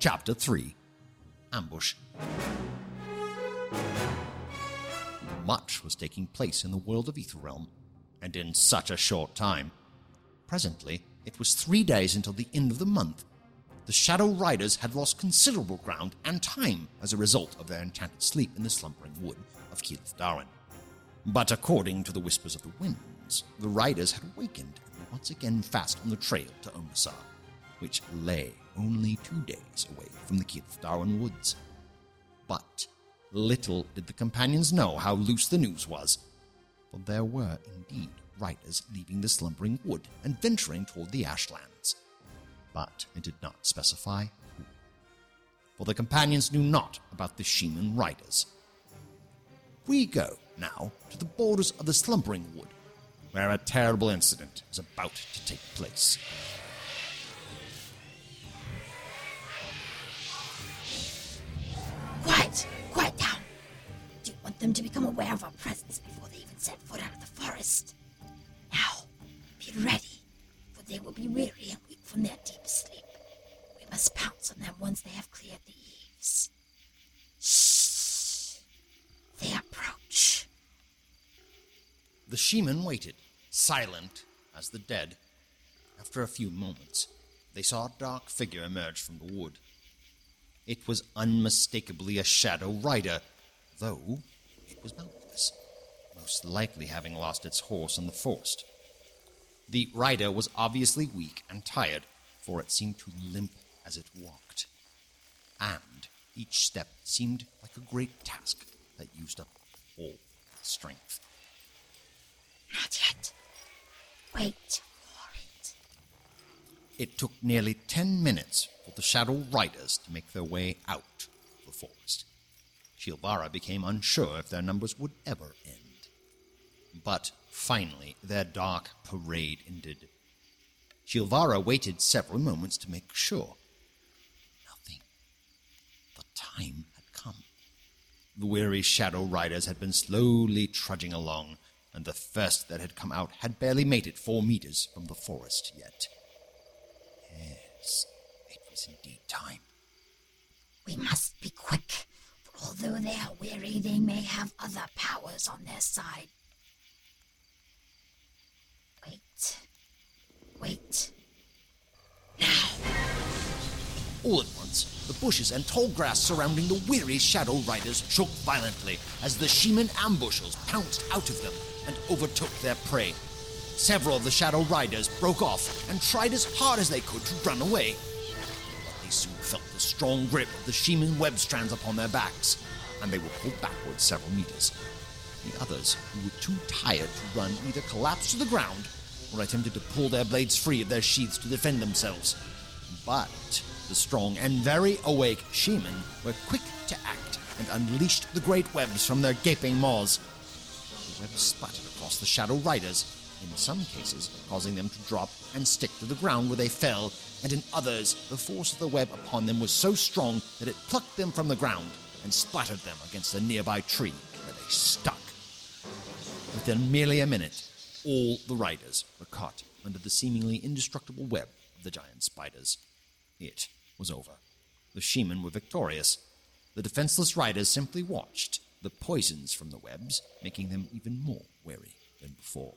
Chapter 3 Ambush. Much was taking place in the world of Aetherrealm, and in such a short time. Presently, it was three days until the end of the month. The Shadow Riders had lost considerable ground and time as a result of their enchanted sleep in the slumbering wood of Celidwarin. But according to the whispers of the winds, the riders had awakened and were once again fast on the trail to Omasar, which lay only two days away from the Darwin woods. But little did the companions know how loose the news was, for there were indeed riders leaving the slumbering wood and venturing toward the ashlands. But it did not specify who. For the companions knew not about the Sheeman riders. We go now to the borders of the slumbering wood, where a terrible incident is about to take place. Them to become aware of our presence before they even set foot out of the forest? Now, be ready, for they will be weary and weak from their deep sleep. We must pounce on them once they have cleared the eaves. Shh! They approach. The Sheeman waited, silent as the dead. After a few moments, they saw a dark figure emerge from the wood. It was unmistakably a shadow rider, though it was mountless, most likely having lost its horse in the forest. The rider was obviously weak and tired, for it seemed to limp as it walked. And each step seemed like a great task that used up all its strength. Not yet. Wait for it. It took nearly ten minutes for the Shadow Riders to make their way out of the forest. Shilvara became unsure if their numbers would ever end. But finally, their dark parade ended. Shilvara waited several moments to make sure. Nothing. The time had come. The weary Shadow Riders had been slowly trudging along, and the first that had come out had barely made it four meters from the forest yet. Yes, it was indeed time. We must be quick, although they are weary, they may have other powers on their side. Wait. Wait. Now! All at once, the bushes and tall grass surrounding the weary Shadow Riders shook violently as the Sheeman ambushers pounced out of them and overtook their prey. Several of the Shadow Riders broke off and tried as hard as they could to run away. Felt the strong grip of the Sheeman web strands upon their backs, and they were pulled backwards several meters. The others, who were too tired to run, either collapsed to the ground or attempted to pull their blades free of their sheaths to defend themselves. But the strong and very awake Sheeman were quick to act and unleashed the great webs from their gaping maws. The webs splattered across the Shadow Riders, in some cases causing them to drop and stick to the ground where they fell, and in others the force of the web upon them was so strong that it plucked them from the ground and splattered them against a nearby tree where they stuck. Within merely a minute, all the riders were caught under the seemingly indestructible web of the giant spiders. It was over. The Sheeman were victorious. The defenseless riders simply watched, the poisons from the webs making them even more wary than before.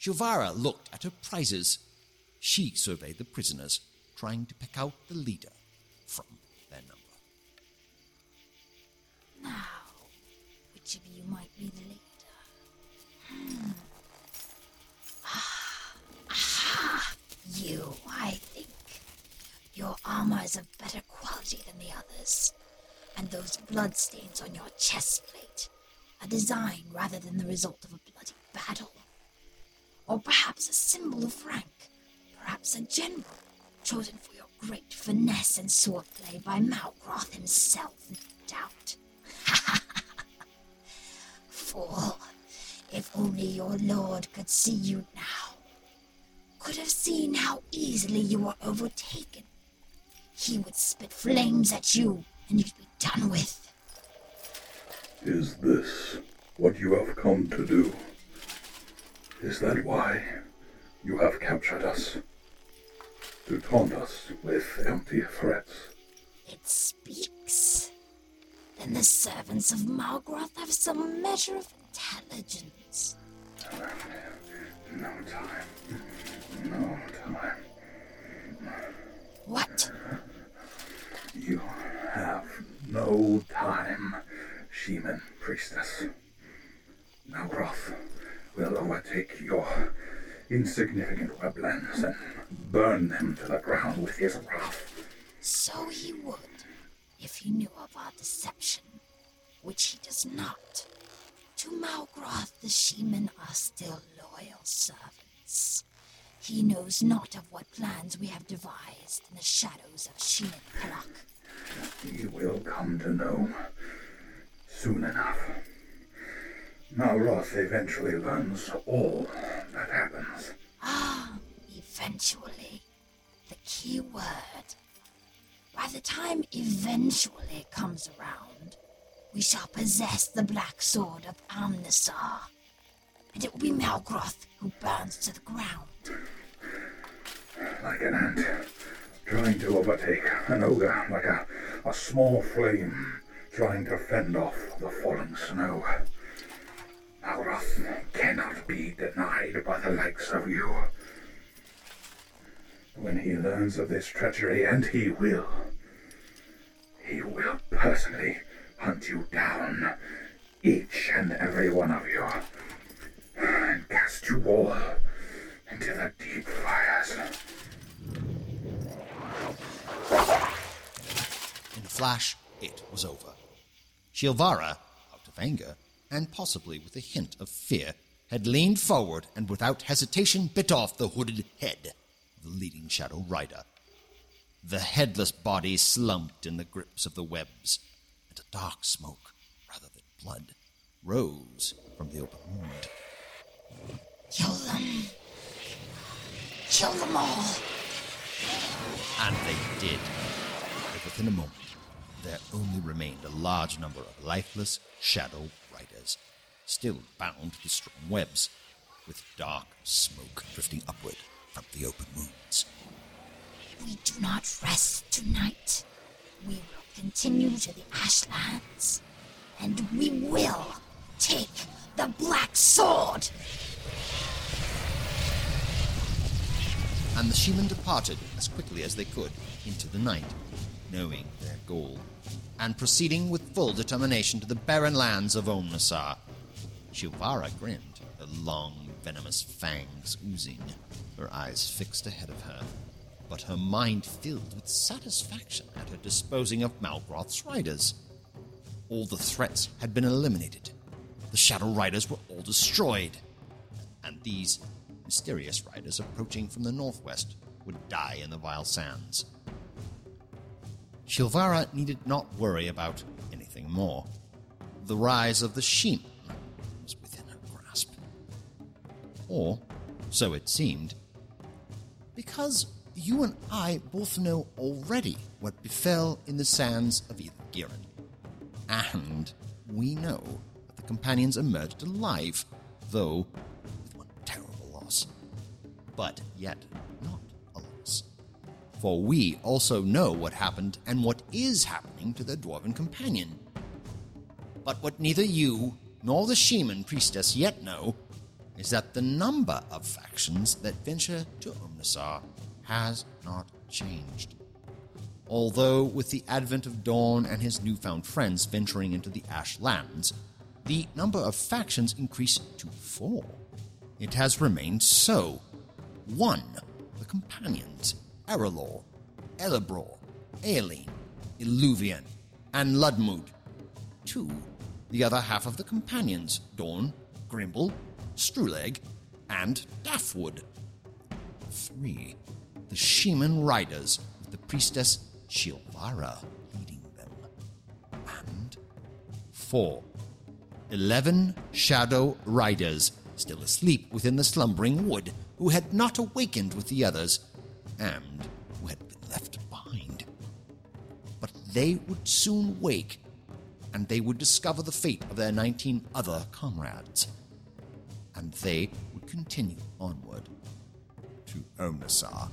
Shilvara looked at her prizes. She surveyed the prisoners, trying to pick out the leader from their number. Now, which of you might be the leader? Hmm. Ah! You, I think. Your armor is of better quality than the others, and those bloodstains on your chest plate a design rather than the result of a bloody battle. Or perhaps a symbol of rank, perhaps a general chosen for your great finesse and swordplay by Malgroth himself, no doubt. Fool, if only your lord could see you now, could have seen how easily you were overtaken. He would spit flames at you, and you'd be done with. Is this what you have come to do? Is that why you have captured us? to taunt us with empty threats. It speaks. Then the servants of Malgroth have some measure of intelligence. No time. No time. What? You have no time, Shaman Priestess. Will overtake your insignificant weblands and burn them to the ground with his wrath. So he would, if he knew of our deception, which he does not. To Malgroth, the Sheeman are still loyal servants. He knows not of what plans we have devised in the shadows of Sheeman Kalak. He will come to know soon enough. Malgroth eventually learns all that happens. Ah, eventually. The key word. By the time eventually comes around, we shall possess the black sword of Amnisar. And it will be Malgroth who burns to the ground. Like an ant, trying to overtake an ogre, like a, a small flame trying to fend off the falling snow. Malgroth cannot be denied by the likes of you. When he learns of this treachery, and he will, he will personally hunt you down, each and every one of you, and cast you all into the deep fires. In a flash, it was over. Shilvara, out of anger, and possibly with a hint of fear, had leaned forward and without hesitation bit off the hooded head of the leading Shadow Rider. The headless body slumped in the grips of the webs, and a dark smoke, rather than blood, rose from the open wound. Kill them. Kill them all. And they did. But within a moment, there only remained a large number of lifeless shadow riders, still bound to strong webs, with dark smoke drifting upward from the open wounds. We do not rest tonight. We will continue to the Ashlands. And we will take the Black Sword. And the Sheeman departed as quickly as they could into the night, knowing their goal, and proceeding with full determination to the barren lands of Omnasar. Shilvara grinned, her long, venomous fangs oozing, her eyes fixed ahead of her, but her mind filled with satisfaction at her disposing of Malgroth's riders. All the threats had been eliminated. The Shadow Riders were all destroyed. And these mysterious riders approaching from the northwest would die in the vile sands. Shilvara needed not worry about anything more. The rise of the Sheeman was within her grasp. Or, so it seemed. Because you and I both know already what befell in the sands of Ilgirin. And we know that the companions emerged alive, though with one terrible loss. But yet. For we also know what happened and what is happening to the dwarven companion. But what neither you nor the Sheeman priestess yet know is that the number of factions that venture to Omnisar has not changed. Although, with the advent of Dawn and his newfound friends venturing into the Ash Lands, the number of factions increased to four. It has remained so. One, the Companions, Erelor, Elebror, Aeline, Illuvian, and Ludmud. Two, the other half of the Companions, Dawn, Grimble, Struleg, and Daffwood. Three, the Sheeman Riders, with the priestess Shilvara leading them. And four, eleven Shadow Riders, still asleep within the slumbering wood, who had not awakened with the others, and who had been left behind. But they would soon wake, and they would discover the fate of their nineteen other comrades. And they would continue onward to Omnasar